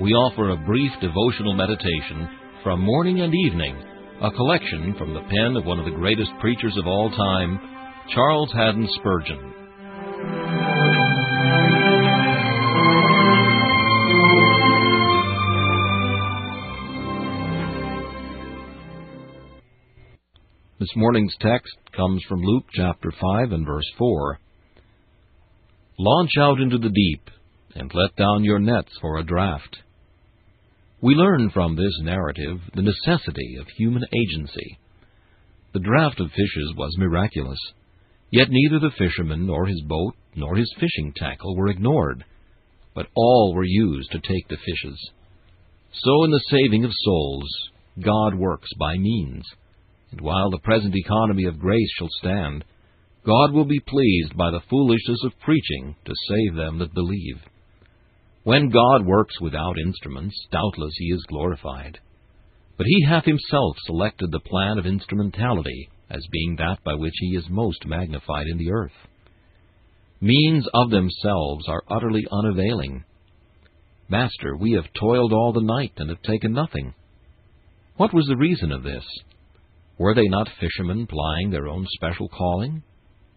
we offer a brief devotional meditation from morning and evening, a collection from the pen of one of the greatest preachers of all time, Charles Haddon Spurgeon. This morning's text comes from Luke chapter 5 and verse 4. Launch out into the deep and let down your nets for a draught. We learn from this narrative the necessity of human agency. The draught of fishes was miraculous, yet neither the fisherman nor his boat nor his fishing tackle were ignored, but all were used to take the fishes. So in the saving of souls, God works by means, and while the present economy of grace shall stand, God will be pleased by the foolishness of preaching to save them that believe. When God works without instruments, doubtless he is glorified. But he hath himself selected the plan of instrumentality as being that by which he is most magnified in the earth. Means of themselves are utterly unavailing. Master, we have toiled all the night and have taken nothing. What was the reason of this? Were they not fishermen plying their own special calling?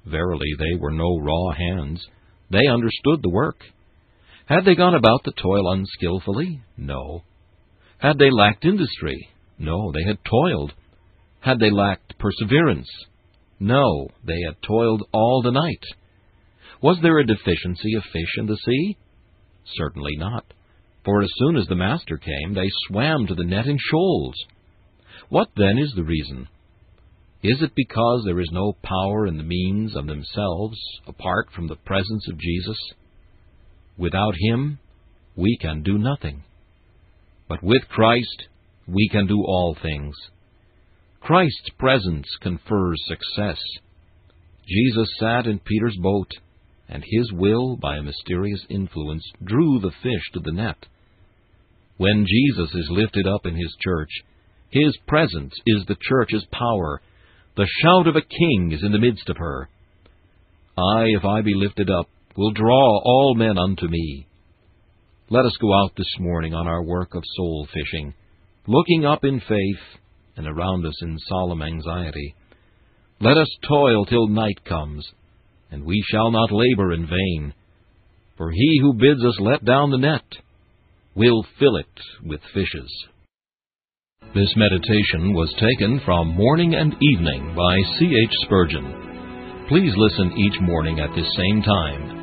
Verily, they were no raw hands. They understood the work. Had they gone about the toil unskilfully? No. Had they lacked industry? No, they had toiled. Had they lacked perseverance? No, they had toiled all the night. Was there a deficiency of fish in the sea? Certainly not, for as soon as the master came, they swam to the net in shoals. What then is the reason? Is it because there is no power in the means of themselves apart from the presence of Jesus? Without Him, we can do nothing. But with Christ, we can do all things. Christ's presence confers success. Jesus sat in Peter's boat, and his will, by a mysterious influence, drew the fish to the net. When Jesus is lifted up in his church, his presence is the church's power. The shout of a king is in the midst of her. I, if I be lifted up, will draw all men unto me. Let us go out this morning on our work of soul fishing, looking up in faith, and around us in solemn anxiety. Let us toil till night comes, and we shall not labor in vain. For he who bids us let down the net will fill it with fishes. This meditation was taken from Morning and Evening by C. H. Spurgeon. Please listen each morning at this same time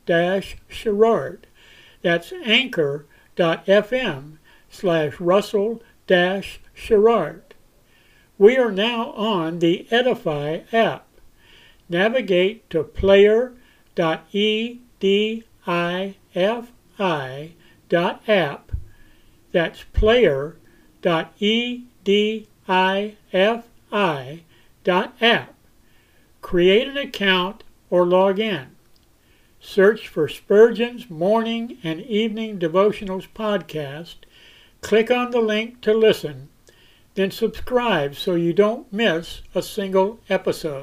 dash sherrard. That's anchor.fm slash russell dash sherrard. We are now on the Edify app. Navigate to player.edifi dot app. That's player dot e d i f i dot app. Create an account or log in. Search for Spurgeon's Morning and Evening Devotionals podcast. Click on the link to listen, then subscribe so you don't miss a single episode.